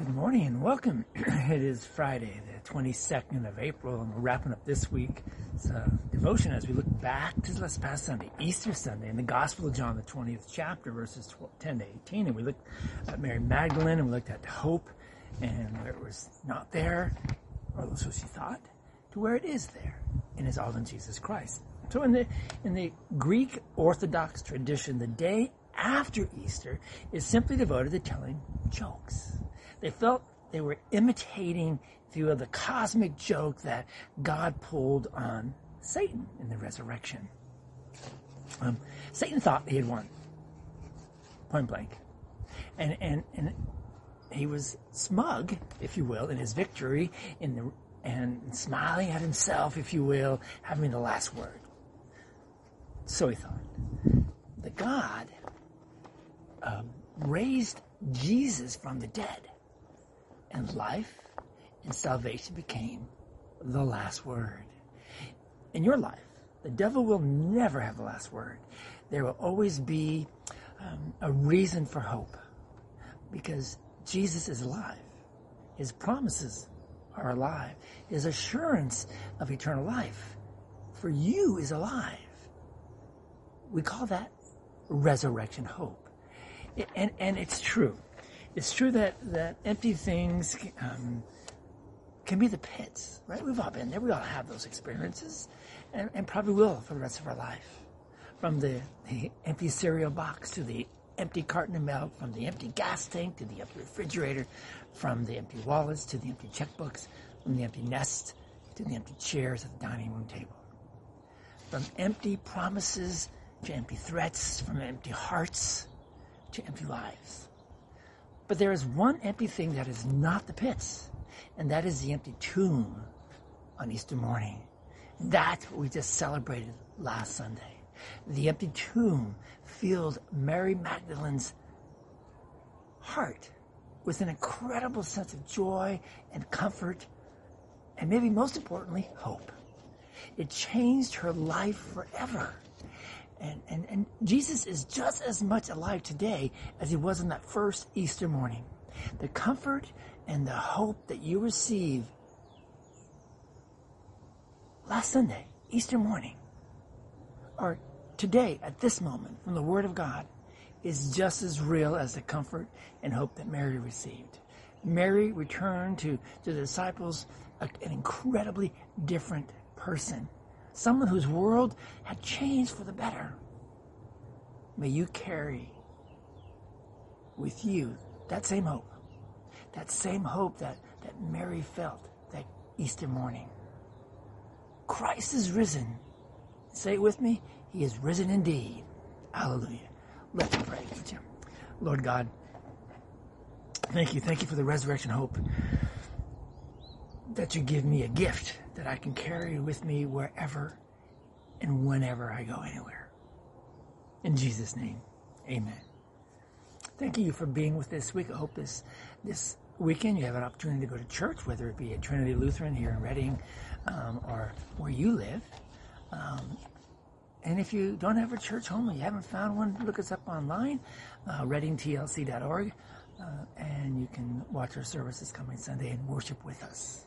Good morning and welcome. it is Friday, the 22nd of April, and we're wrapping up this week's uh, devotion as we look back to this past Sunday, Easter Sunday, in the Gospel of John, the 20th chapter, verses 12, 10 to 18. And we looked at Mary Magdalene and we looked at hope and where it was not there, or so she thought, to where it is there, and is all in Jesus Christ. So in the in the Greek Orthodox tradition, the day after Easter is simply devoted to telling jokes. They felt they were imitating, will, the cosmic joke that God pulled on Satan in the resurrection. Um, Satan thought he had won, point blank, and and and he was smug, if you will, in his victory, in the and smiling at himself, if you will, having the last word. So he thought. The God um, raised Jesus from the dead and life and salvation became the last word. In your life, the devil will never have the last word. There will always be um, a reason for hope because Jesus is alive. His promises are alive. His assurance of eternal life for you is alive. We call that resurrection hope. And, and it's true it's true that, that empty things um, can be the pits, right? We've all been there. We all have those experiences and, and probably will for the rest of our life. From the, the empty cereal box to the empty carton of milk, from the empty gas tank to the empty refrigerator, from the empty wallets to the empty checkbooks, from the empty nest to the empty chairs at the dining room table. From empty promises to empty threats, from empty hearts to empty lives. But there is one empty thing that is not the pits, and that is the empty tomb on Easter morning. That's what we just celebrated last Sunday. The empty tomb filled Mary Magdalene's heart with an incredible sense of joy and comfort, and maybe most importantly, hope. It changed her life forever. And, and, and Jesus is just as much alive today as he was on that first Easter morning. The comfort and the hope that you receive last Sunday, Easter morning, or today at this moment from the Word of God is just as real as the comfort and hope that Mary received. Mary returned to, to the disciples an incredibly different person someone whose world had changed for the better. May you carry with you that same hope, that same hope that, that Mary felt that Easter morning. Christ is risen. Say it with me. He is risen indeed. Hallelujah. Let's pray. Lord God, thank you. Thank you for the resurrection hope that you give me a gift that I can carry with me wherever and whenever I go anywhere. In Jesus' name, amen. Thank you for being with us this week. I hope this this weekend you have an opportunity to go to church, whether it be at Trinity Lutheran here in Reading um, or where you live. Um, and if you don't have a church home or you haven't found one, look us up online, uh, readingtlc.org, uh, and you can watch our services coming Sunday and worship with us.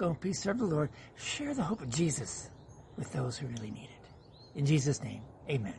Go peace, serve the Lord. Share the hope of Jesus with those who really need it. In Jesus' name, amen.